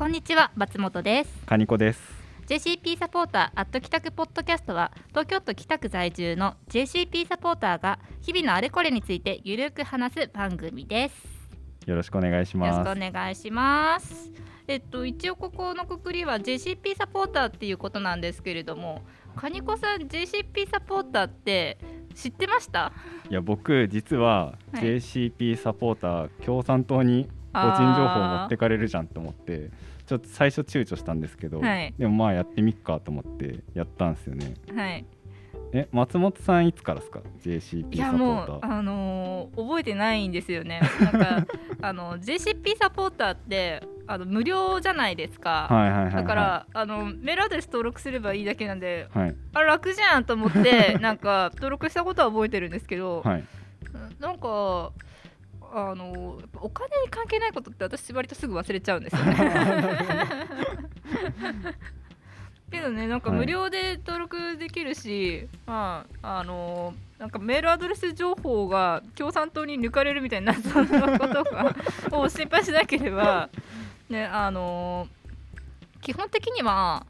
こんにちは松本です。カニコです。JCP サポーターアット北区ポッドキャストは東京都北区在住の JCP サポーターが日々のあれこれについてゆるく話す番組です。よろしくお願いします。よろしくお願いします。えっと一応ここのくくりは JCP サポーターっていうことなんですけれどもカニコさん JCP サポーターって知ってました？いや僕実ははい。JCP サポーター共産党に個人情報持ってかれるじゃんと思ってちょっと最初躊躇したんですけど、はい。でもまあやってみっかと思ってやったんですよね。はい。え松本さんいつからですか？い JCP やサポもうー。ターあのー覚えてないんですよね。なんか あの JCP サポーターってあの無料じゃないですか、はいはいはいはい。だからあのメールアドレス登録すればいいだけなんではい。あ楽じゃんと思ってなんか登録したことは覚えてるんですけど、はい。なんかあのお金に関係ないことって私割とすぐ忘れちゃうんですよね。けどねなんかはい無料で登録できるし、まああのなんかメールアドレス情報が共産党に抜かれるみたいなそんなことがを心配しなければねあの基本的には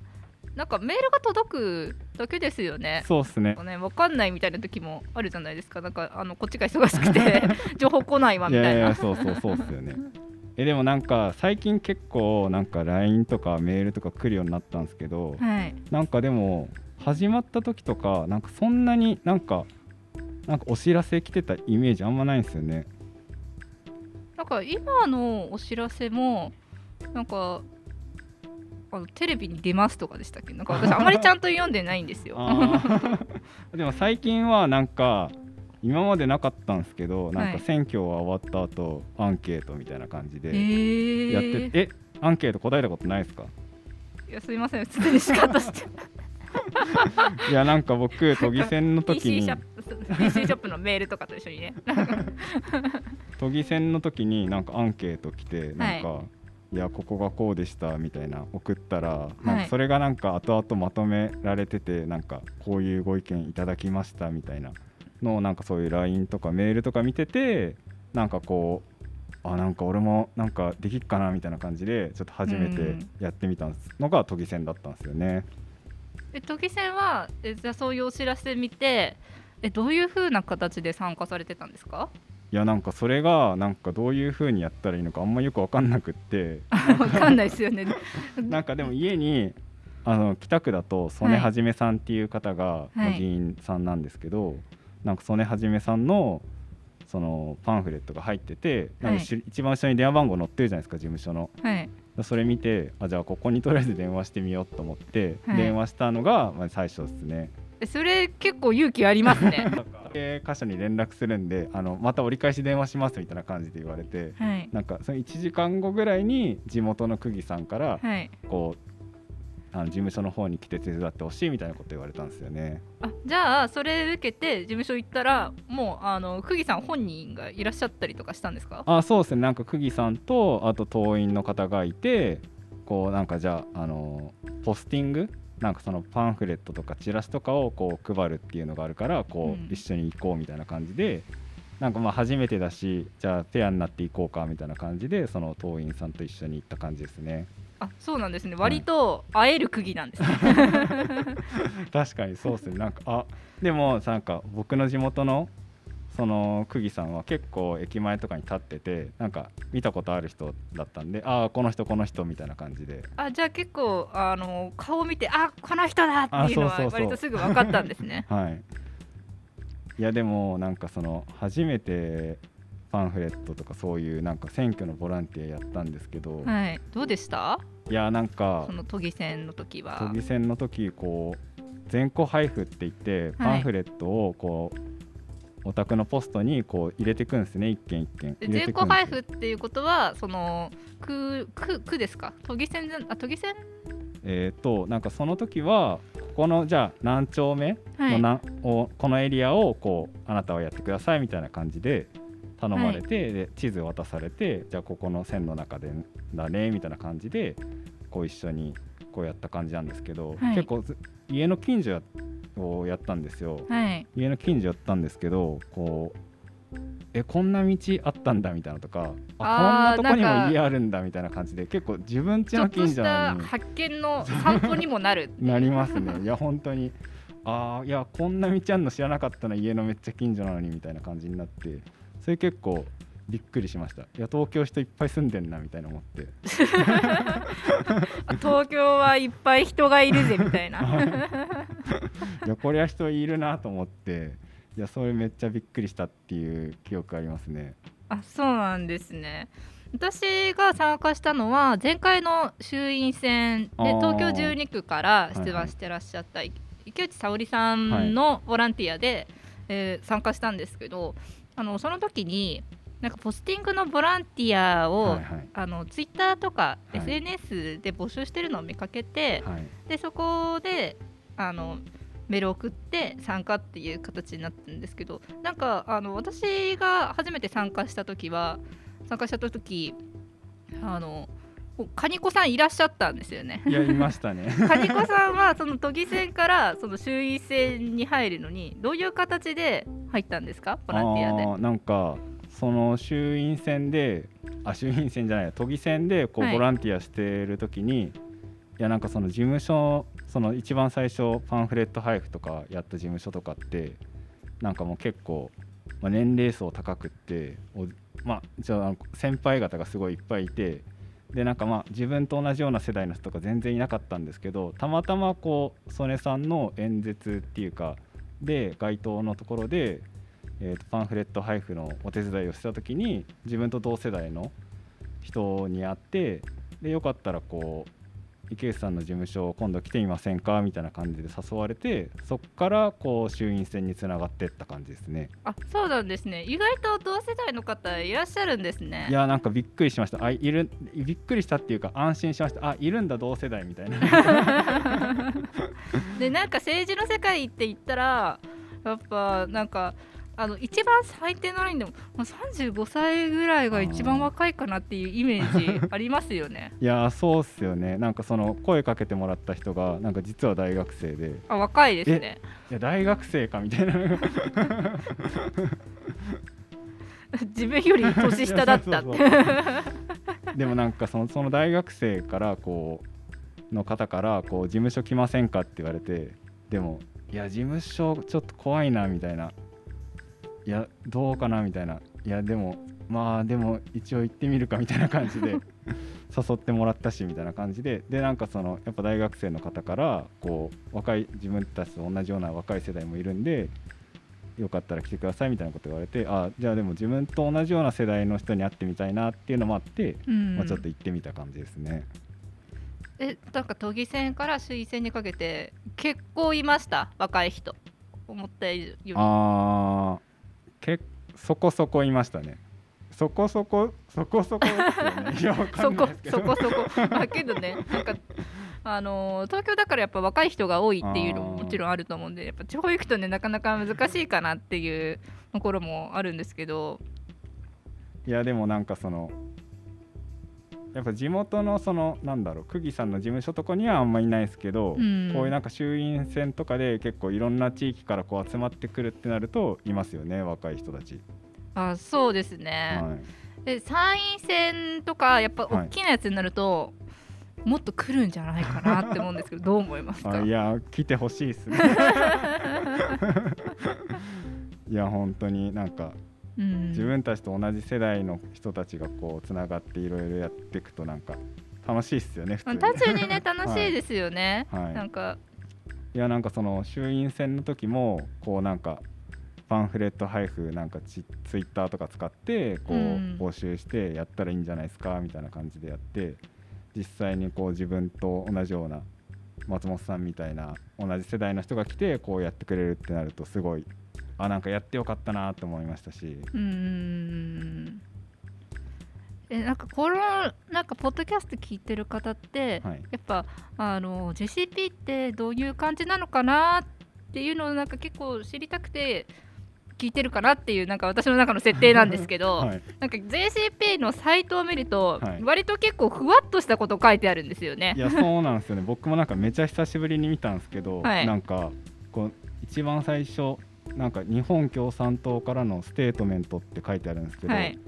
なんかメールが届くだけですよね。そうっすねね、わかんないみたいな時もあるじゃないですか。なんかあのこっちが忙しくて 情報来ないわいみたいな。やいやそうそうそうっすよねえでもなんか最近結構なんか LINE とかメールとか来るようになったんですけど、はい。なんかでも始まった時とかなんかそんなになんかなんかお知らせ来てたイメージあんまないんですよね。なんか今のお知らせもなんかあのテレビに出ますとかでしたっけ？なんか私あんまりちゃんと読んでないんですよ。でも最近はなんか今までなかったんですけどなんはいか選挙が終わった後アンケートみたいな感じえでー、やってて、えアンケート答えたことないですか？いやすいません普通に仕方して。いやなんか僕都議選の時に PC ショップのメールとかと一緒にね。都議選の時になんかアンケート来てなんか、い、やここがこうでしたみたいな送ったら、なんかそれがなんか後々まとめられててなんかこういうご意見いただきましたみたいなのをなんかそういう LINE とかメールとか見ててなんかこうあなんか俺もなんかできっかなみたいな感じでちょっと初めてうんやってみたのが都議選だったんですよね。で都議選はえじゃあそういうお知らせ見てえどういう風な形で参加されてたんですか？いやなんかそれがなんかどういう風にやったらいいのかあんまよく分かんなくって。わかんないですよね。なんかでも家にあの北区だと曽根はじめさんっていう方が、議員さんなんですけど、なんか曽根はじめさんのそのパンフレットが入ってて、なんかし一番下に電話番号載ってるじゃないですか事務所の。はい。それ見てあじゃあここにとりあえず電話してみようと思って、はい。電話したのが、まあ、最初ですね。えそれ結構勇気ありますね。で箇所に連絡するんであのまた折り返し電話しますみたいな感じで言われてはい。なんかその1時間後ぐらいに地元の区議さんから、はい。こうあの事務所の方に来て手伝ってほしいみたいなこと言われたんですよね。あじゃあそれ受けて事務所行ったらもうあの久木さん本人がいらっしゃったりとかしたんですか？あそうですねなんか区議さんとあと党員の方がいてこうなんかじゃああのポスティングなんかそのパンフレットとかチラシとかをこう配るっていうのがあるからこうんう一緒に行こうみたいな感じで、なんかまあ初めてだしじゃあペアになっていこうかみたいな感じでその党員さんと一緒に行った感じですね。あそうなんですね。割と会える釘なんですね。確かにそうですねなんかあでもなんか僕の地元のその区議さんは結構駅前とかに立っててなんか見たことある人だったんでああこの人この人みたいな感じであじゃあ結構あの顔を見てあこの人だっていうのは割とすぐ分かったんですね。はいいやでもなんかその初めてパンフレットとかそういうなんか選挙のボランティアやったんですけど、はい。どうでした？いやなんかその都議選の時は。都議選の時こう全戸配布って言ってパンフレットをこう、お宅のポストにこう入れていくんですね一件一件で入れて全校配布っていうことはその区区区ですか？都議選じゃあ都議選？えー、となんかその時はここのじゃあ何丁目はい。のな、をこのエリアをこうあなたはやってくださいみたいな感じで頼まれて、で地図渡されてじゃあここの線の中でだねみたいな感じでこう一緒にこうやった感じなんですけど、はい結構ず家の近所をやったんですよ。はい。家の近所やったんですけどこうえこんな道あったんだみたいなとかあこんなとこにも家あるんだみたいな感じで結構自分家の近所なたのに発見の散歩にもなるなりますね。いや本当に。あーいやこんな道あんの知らなかったな家のめっちゃ近所なのにみたいな感じになって。それ結構びっくりしました。いや東京人いっぱい住んでんなみたいな思って。あ 東京はいっぱい人がいるぜみたいな。いやこりゃ人いるなと思って。いやそれめっちゃびっくりしたっていう記憶ありますね。あそうなんですね。私が参加したのは前回の衆院選で東京12区から出はいはい馬してらっしゃった池内沙織さんのボランティアで、えー参加したんですけどあのその時になんかポスティングのボランティアを、はいはい。あのツイッターとかはい。SNS で募集してるのを見かけて、はい。でそこであのメールを送って参加っていう形になってるんですけどなんかあの私が初めて参加した時は参加した時あのカニコさんいらっしゃったんですよね。いやいましたね。カニコさんはその都議選からその衆院選に入るのにどういう形で入ったんですか？ボランティアで。なんかその衆院選であ衆院選じゃない都議選でこうはい。ボランティアしてる時に、い、やなんかその事務所その一番最初パンフレット配布とかやった事務所とかってなんかもう結構、まあ、年齢層高くっておまあじゃあ先輩方がすごいいっぱいいてでなんかまあ自分と同じような世代の人とか全然いなかったんですけどたまたまこう曽根さんの演説っていうかで街頭のところで、えーとパンフレット配布のお手伝いをした時に自分と同世代の人に会ってでよかったらこう池内さんの事務所今度来てみませんかみたいな感じで誘われてそこからこう衆院選につながっていった感じですね。あそうなんですね意外と同世代の方いらっしゃるんですね。いやなんかびっくりしましたあいるびっくりしたっていうか安心しましたあいるんだ同世代みたいな でなんか政治の世界って言ったらやっぱなんかあの一番最低のラインでももう35歳ぐらいが一番若いかなっていうイメージ ありますよね。いやそうっすよね。なんかその声かけてもらった人がなんか実は大学生で。あ若いですね。いや大学生かみたいな。自分より年下だったって。でもなんかそのその大学生からこうの方からこう事務所来ませんかって言われてでもいや事務所ちょっと怖いなみたいないやどうかなみたいな。いやでもまあでも一応行ってみるかみたいな感じで 誘ってもらったしみたいな感じで。でなんかそのやっぱ大学生の方からこう若い自分たちと同じような若い世代もいるんでよかったら来てくださいみたいなこと言われてあじゃあでも自分と同じような世代の人に会ってみたいなっていうのもあって、うん。まあ、ちょっと行ってみた感じですね。えなんか都議選から衆院選にかけて結構いました？若い人。思ったよりあーけそこそこいましたね。そこそこそこそこですよね。そこそこそこあけどねなんかあのー東京だからやっぱ若い人が多いっていうのももちろんあると思うんでやっぱ地方行くとねなかなか難しいかなっていうところもあるんですけどいやでもなんかそのやっぱ地元のそのなんだろう久喜さんの事務所とこにはあんまいないですけど、うん。こういうなんか衆院選とかで結構いろんな地域からこう集まってくるってなるといますよね若い人たち。あそうですね、はい。で参院選とかやっぱ大きなやつになると、もっと来るんじゃないかなって思うんですけど どう思いますか？あいや来てほしいですね。いや本当になんかうん。自分たちと同じ世代の人たちがこうつながっていろいろやっていくとなんか楽しいっすよね普通に。まあ単純にね楽しいですよね、はい。なんか。いやなんかその衆院選の時もこうなんかパンフレット配布なんかツツイッターとか使ってこううん。募集してやったらいいんじゃないですかみたいな感じでやって実際にこう自分と同じような松本さんみたいな同じ世代の人が来てこうやってくれるってなるとすごいあなんかやってよかったなと思いましたし。うーんえなんかこのなんかポッドキャスト聞いてる方って、はい。やっぱあの JCP ってどういう感じなのかなっていうのをなんか結構知りたくて聞いてるかなっていうなんか私の中の設定なんですけど、はい。なんか JCP のサイトを見ると、はい。割と結構ふわっとしたこと書いてあるんですよね。い。やそうなんですよね。僕もなんかめちゃ久しぶりに見たんですけど、はい。なんかこう一番最初なんか日本共産党からのステートメントって書いてあるんですけど、はい。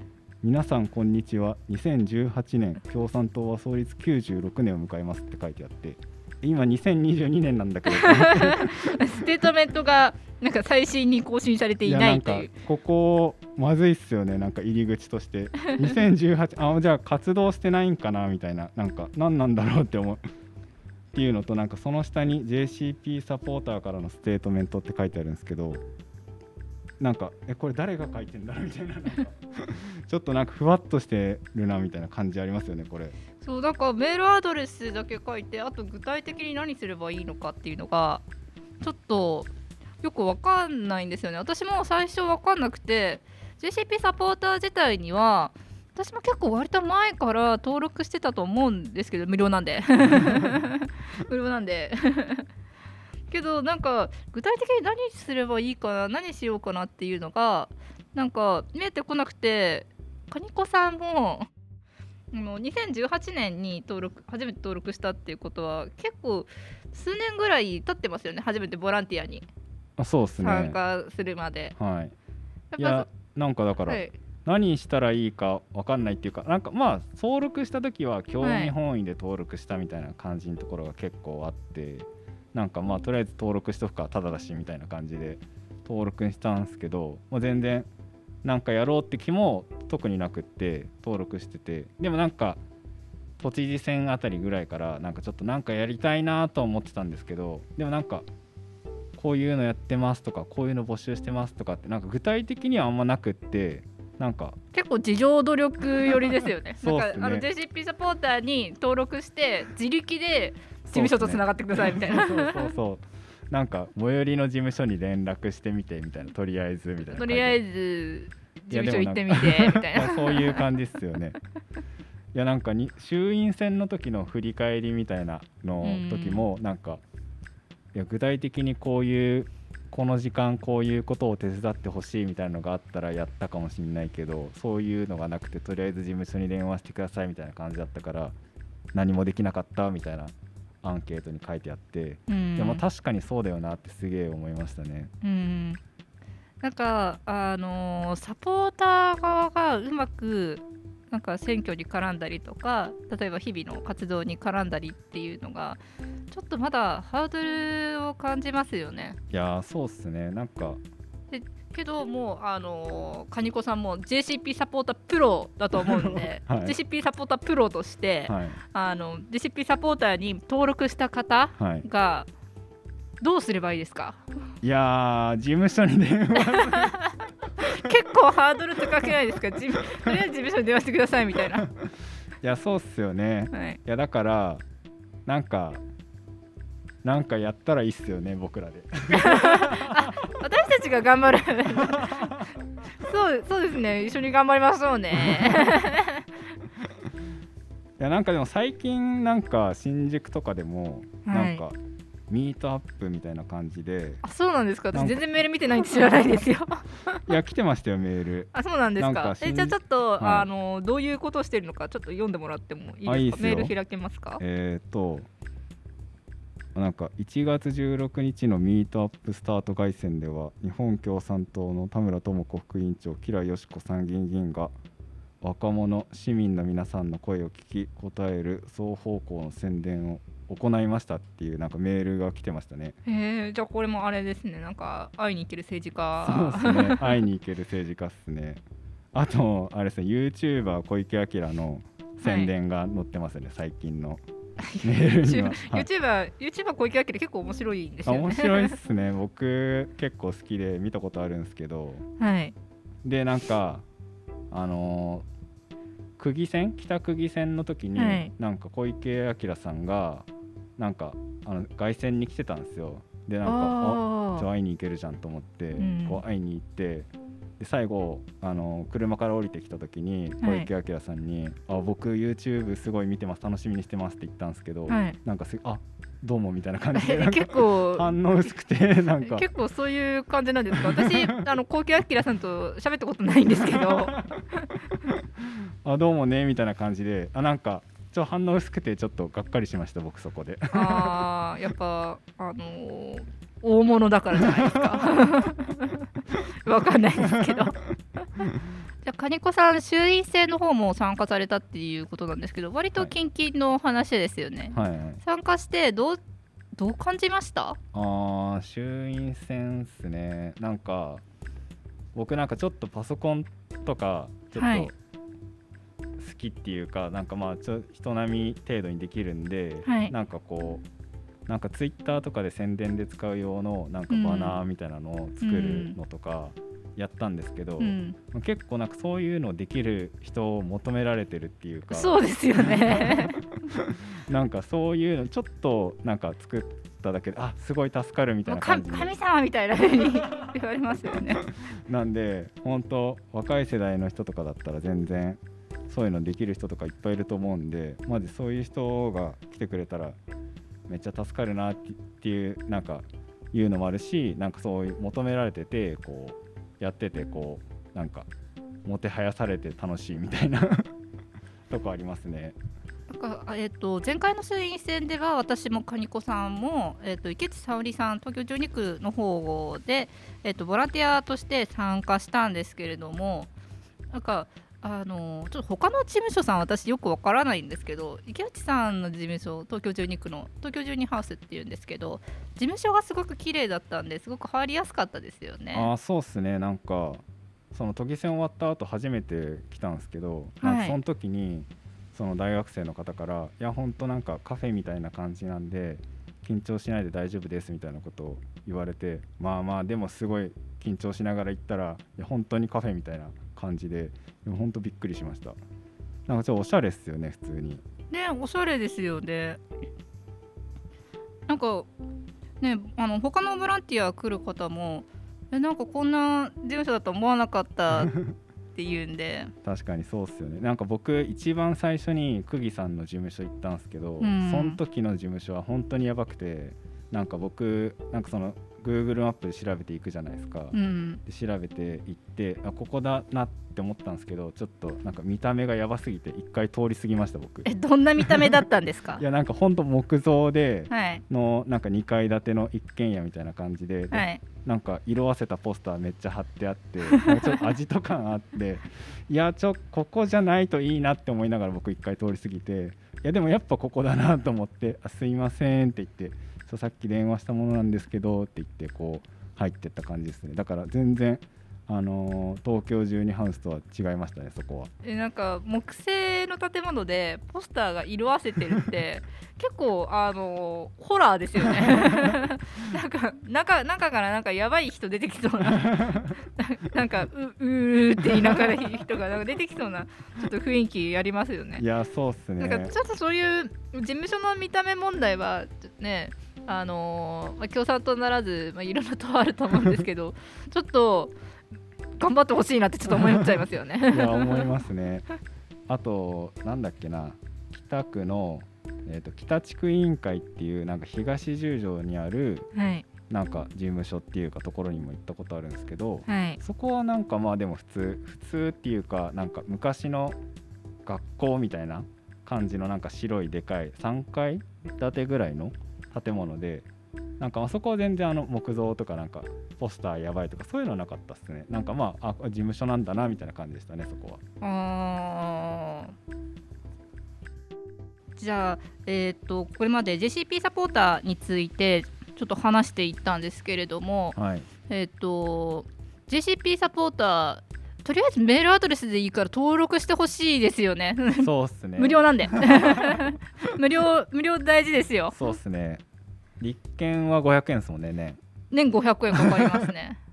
皆さんこんにちは。2018年共産党は創立96年を迎えますって書いてあって今2022年なんだけど。ステートメントがなんか最新に更新されていないという。やなんかここまずいっすよね。なんか入り口として。2018あじゃあ活動してないんかなみたいな。なんか何なんだろうって思うっていうのとなんかその下に JCP サポーターからのステートメントって書いてあるんですけどなんかえこれ誰が書いてんだろうみたいななんか ちょっとなんかふわっとしてるなみたいな感じありますよねこれ。そうなんかメールアドレスだけ書いてあと具体的に何すればいいのかっていうのがちょっとよくわかんないんですよね。私も最初わかんなくて JCP サポーター自体には私も結構割と前から登録してたと思うんですけど無料なんで。無料なんで。けどなんか具体的に何すればいいかな何しようかなっていうのがなんか見えてこなくてカニコさんもあの2018年に登録初めて登録したっていうことは結構数年ぐらい経ってますよね。初めてボランティアにあそうですね。参加するまで。はい。いやっやなんかだから、ぱはい、何したらいいか分かんないっていうかなんかまあ登録した時は興味本位で登録したみたいな感じのところが結構あって、なんかまあとりあえず登録しとくかただだしみたいな感じで登録したんですけどもう全然なんかやろうって気も特になくって登録しててでもなんか都知事選あたりぐらいからなんかちょっとなんかやりたいなと思ってたんですけどでもなんかこういうのやってますとかこういうの募集してますとかってなんか具体的にはあんまなくってなんか結構自助努力寄りですよね。そうっすねなんかあの JCP サポーターに登録して自力で事務所とつながってくださいみたいな。そうそうそうなんか最寄りの事務所に連絡してみてみたいなとりあえずみたいなとりあえずず事務所行ってみてみたいな。そういう感じっすよねいやなんかに衆院選の時の振り返りみたいなの時もなんかいや具体的にこういうこの時間こういうことを手伝ってほしいみたいなのがあったらやったかもしれないけどそういうのがなくてとりあえず事務所に電話してくださいみたいな感じだったから何もできなかったみたいなアンケートに書いてあってうんでも確かにそうだよなってすげえ思いましたね。うんなんかあのーサポーター側がうまくなんか選挙に絡んだりとか例えば日々の活動に絡んだりっていうのがちょっとまだハードルを感じますよね。いやーそうっすね。なんかけどもうあのー、カニコさんも JCP サポータープロだと思うんで、はい。JCP サポータープロとして、はい。あの JCP サポーターに登録した方はい。がどうすればいいですか？いやー事務所に電話 結構ハードル高くないですか？とりあえず事務所に電話してくださいみたいな、いやそうっすよね。はい、いやだからなんかなんかやったらいいっすよね僕らで。私たちが頑張る。そうそうですね。一緒に頑張りましょうね。いやなんかでも最近なんか新宿とかでもなんかミートアップみたいな感じで、あそうなんですか。私全然メール見てないんで知らないですよ。い、や来てましたよメール。あそうなんですか。えじゃあちょっと、はい。あのどういうことをしてるのかちょっと読んでもらってもいいですか？メール開けますか？えー、となんか1月16日のミートアップスタート凱旋では日本共産党の田村智子副委員長吉良よし子参議院議員が若者市民の皆さんの声を聞き答える双方向の宣伝を行いましたっていうなんかメールが来てましたね。へえじゃあこれもあれですね。なんか会いに行ける政治そう家ですね。会いに行ける政治家っすね。あとあれですね。YouTuber 小池晃の宣伝が載ってますよね、最近の。メールには。はい YouTuber YouTuber 小池晃結構面白いんですよね。あ面白いっすね。僕結構好きで見たことあるんですけど。はい。でなんかあのー区議選北区議選の時に、はい。なんか小池晃さんがなんかあの凱旋に来てたんですよ。でなんかああじゃあ会いに行けるじゃんと思って、うん。こう会いに行ってで最後あの車から降りてきた時に小はい。池晃さんに「あ僕 YouTube すごい見てます楽しみにしてます」って言ったんですけど、はい。なんかすあどうもみたいな感じで なんか結構反応薄くて なんか。結構そういう感じなんですか？私 あの小池晃さんと喋ったことないんですけど。あどうもねみたいな感じであなんかちょっと反応薄くてちょっとがっかりしました僕そこで。あーやっぱあのー大物だからじゃないですか。わかんないですけど。じゃあ金子さん衆院選の方も参加されたっていうことなんですけど割と近々の話ですよね、はいはい、参加してどうどう感じました？あ衆院選っすね。なんか僕なんかちょっとパソコンとかちょっと好きっていうか、はい、なんかまあちょ人並み程度にできるんで、はい、なんかこうなんかツイッターとかで宣伝で使う用のなんかバナーみたいなのを作るのとかやったんですけど、うん、結構なんかそういうのできる人を求められてるっていうかそうですよね。なんかそういうのちょっとなんか作っただけであすごい助かるみたいな感じ神様みたいなふうに 言われますよね。なんで本当若い世代の人とかだったら全然そういうのできる人とかいっぱいいると思うんでまずそういう人が来てくれたらめっちゃ助かるなっていうなんかいうのもあるしなんかそういう求められててこうやっててこうなんかもてはやされて楽しいみたいな とこありますね。なんかえーと、前回の衆院選では私も金子さんも、えーと、池内沙織さん東京12区の方で、えーとボランティアとして参加したんですけれどもなんかあのちょっと他の事務所さん私よくわからないんですけど池内さんの事務所東京12区の東京12ハウスっていうんですけど事務所がすごく綺麗だったんですごく入りやすかったですよね。あそうっすね。なんかその都議選終わった後初めて来たんですけど、はい、なんかその時にその大学生の方から「いやほんとなんかカフェみたいな感じなんで緊張しないで大丈夫です」みたいなことを言われてまあまあでもすごい緊張しながら行ったらいや本当にカフェみたいな感じででも本当びっくりしました。なんかちょっとおしゃれっすよね普通に。ねおしゃれですよね。なんかねあの他のボランティア来る方もえなんかこんな事務所だと思わなかったって言うんで。確かにそうっすよね。なんか僕一番最初に久喜さんの事務所行ったんですけど、うん、その時の事務所は本当にやばくてなんか僕なんかその Google マップで調べていくじゃないですか、うん、調べていってあここだなって思ったんですけどちょっとなんか見た目がやばすぎて一回通り過ぎました僕。えどんな見た目だったんですか？いやなんかほんと木造での、なんか2階建ての一軒家みたいな感じで、はい、なんか色あせたポスターめっちゃ貼ってあってちょっと味と感あって いやちょここじゃないといいなって思いながら僕一回通り過ぎていやでもやっぱここだなと思って「あすいません」って言ってそうさっき電話したものなんですけどって言ってこう入ってった感じですね。だから全然あのー、東京12ハウスとは違いましたねそこは。えなんか木製の建物でポスターが色あせてるって 結構あのー、ホラーですよね。なんか中中からなんかやばい人出てきそうな。なんかううーって言いながら人がなんか出てきそうなちょっと雰囲気ありますよね。いやそうっすね。なんかちょっとそういう事務所の見た目問題はねあのー、まあ、共産党ならず、まあ、いろんな党あると思うんですけど ちょっと頑張ってほしいなってちょっと思っちゃいますよね。いや思いますね。あとなんだっけな。北区の、えーと、北地区委員会っていうなんか東十条にある、はい、なんか事務所っていうかところにも行ったことあるんですけど、はい、そこはなんかまあでも普通普通っていうかなんか昔の学校みたいな感じのなんか白いでかい3階建てぐらいの建物でなんかあそこは全然あの木造とかなんかポスターやばいとかそういうのはなかったっすね。なんかまああ事務所なんだなみたいな感じでしたねそこは。あじゃあ、えーと、これまで JCP サポーターについてちょっと話していったんですけれども、はい、えっ、ー、と JCP サポーターとりあえずメールアドレスでいいから登録してほしいですよね。そうっすね。無料なんで。無料無料大事ですよ。そうっすね。立憲は500円ですもんね年年500円かかりますね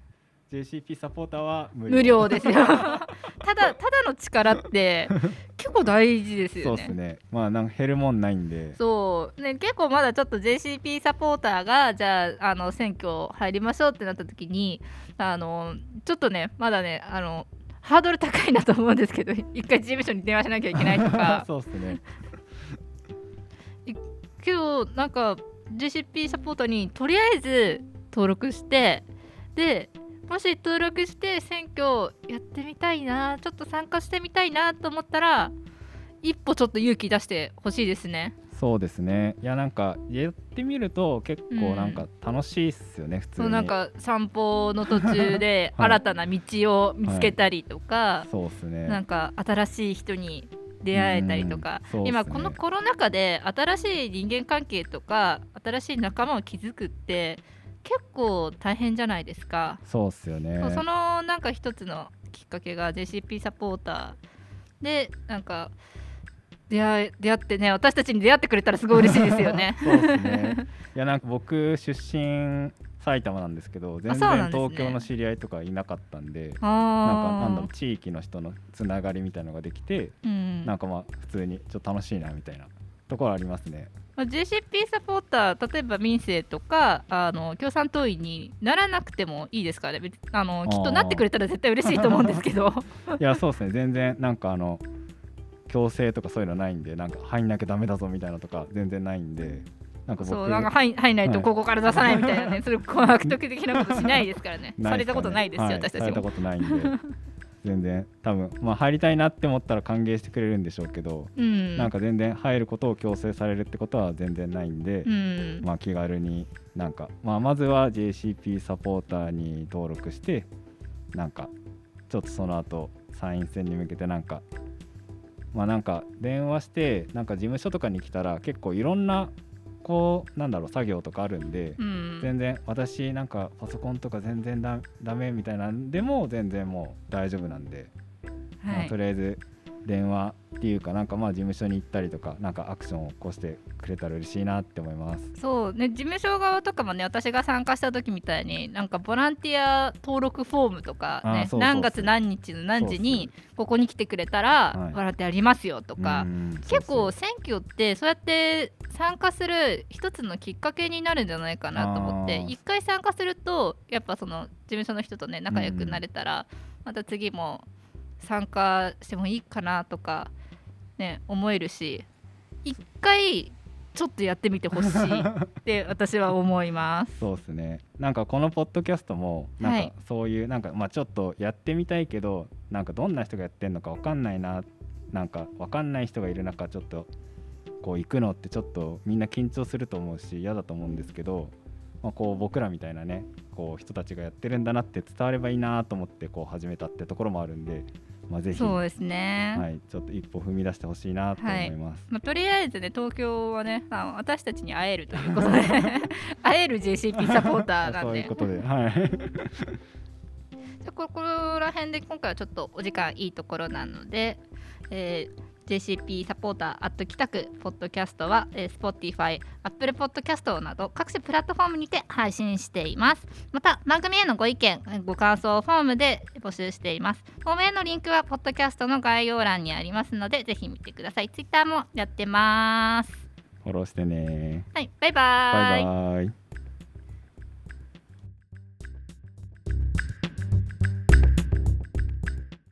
JCP サポーターは無料ですよ ただただの力って結構大事ですよねそうですねまあなんか減るもんないんでそうね結構まだちょっと JCP サポーターがじゃああの選挙入りましょうってなった時にあのちょっとねまだねあのハードル高いなと思うんですけど一回事務所に電話しなきゃいけないとか。そうですね。けどなんか GCP サポートにとりあえず登録してでもし登録して選挙やってみたいなちょっと参加してみたいなと思ったら一歩ちょっと勇気出してほしいですねそうですね。いやなんかやってみると結構なんか楽しいっすよね、うん、普通に。そうなんか散歩の途中で 新たな道を見つけたりとか、はい、そうっすね。なんか新しい人に出会えたりとか、ね、今このコロナ禍で新しい人間関係とか新しい仲間を築くって結構大変じゃないですか。そうっすよね。そのなんか一つのきっかけが JCP サポーターでなんか出会出会ってね私たちに出会ってくれたらすごい嬉しいですよね。そうですね。いやなんか僕出身埼玉なんですけど全然東京の知り合いとかいなかったんで、ね、なんかなんだろう地域の人のつながりみたいのができて、うん、なんかまあ普通にちょっと楽しいなみたいなところありますね。JCP サポーター例えば民生とかあの共産党員にならなくてもいいですかね。あのきっとなってくれたら絶対嬉しいと思うんですけど。いやそうですね。全然なんかあの強制とかそういうのないんでなんか入んなきゃダメだぞみたいなとか全然ないんでなんかそうなんか入入んないとここから出さないみたいなね、はい、それ悪徳的なことしないですからね。ね、されたことないですよ、はい、私たちも。されたことないんで全然多分まあ入りたいなって思ったら歓迎してくれるんでしょうけど、うん、なんか全然入ることを強制されるってことは全然ないんで、うん、まあ気軽になんか、まあ、まずは JCP サポーターに登録してなんかちょっとその後参院選に向けてなんかまあなんか電話してなんか事務所とかに来たら結構いろんなこうなんだろう作業とかあるんで、うん、全然私なんかパソコンとか全然だダメみたいなんでも全然もう大丈夫なんで、はい、まあ、とりあえず電話っていうかなんかまあ事務所に行ったりとかなんかアクションを起こしてくれたら嬉しいなって思います。そうね事務所側とかもね私が参加した時みたいになんかボランティア登録フォームとかね何月何日の何時にここに来てくれたらボランティアありますよとか、結構選挙ってそうやって参加する一つのきっかけになるんじゃないかなと思って一回参加するとやっぱその事務所の人とね仲良くなれたら、また次も参加してもいいかなとかね思えるし一回ちょっとやってみてほしいって 私は思います。そうですね。なんかこのポッドキャストもなんかそういう、はい、なんかまあちょっとやってみたいけどなんかどんな人がやってんのか分かんないななんか分かんない人がいる中ちょっとこう行くのってちょっとみんな緊張すると思うし嫌だと思うんですけど、まあ、こう僕らみたいなねこう人たちがやってるんだなって伝わればいいなと思ってこう始めたってところもあるんでまあ、ぜひそうですね、はい、ちょっと一歩踏み出してほしいなと思います、はい、まあ、とりあえずね東京はねあ私たちに会えるということで。会える JCP サポーターなんで。そういうことではい。じゃここら辺で今回はちょっとお時間いいところなので、えー、JCP サポーターアット北区ポッドキャストは、えー、Spotify、Apple Podcast など各種プラットフォームにて配信しています。また番組へのご意見ご感想フォームで募集しています。フォームへのリンクはポッドキャストの概要欄にありますのでぜひ見てください。Twitter もやってます。フォローしてね。はいバイバイ。バイバイ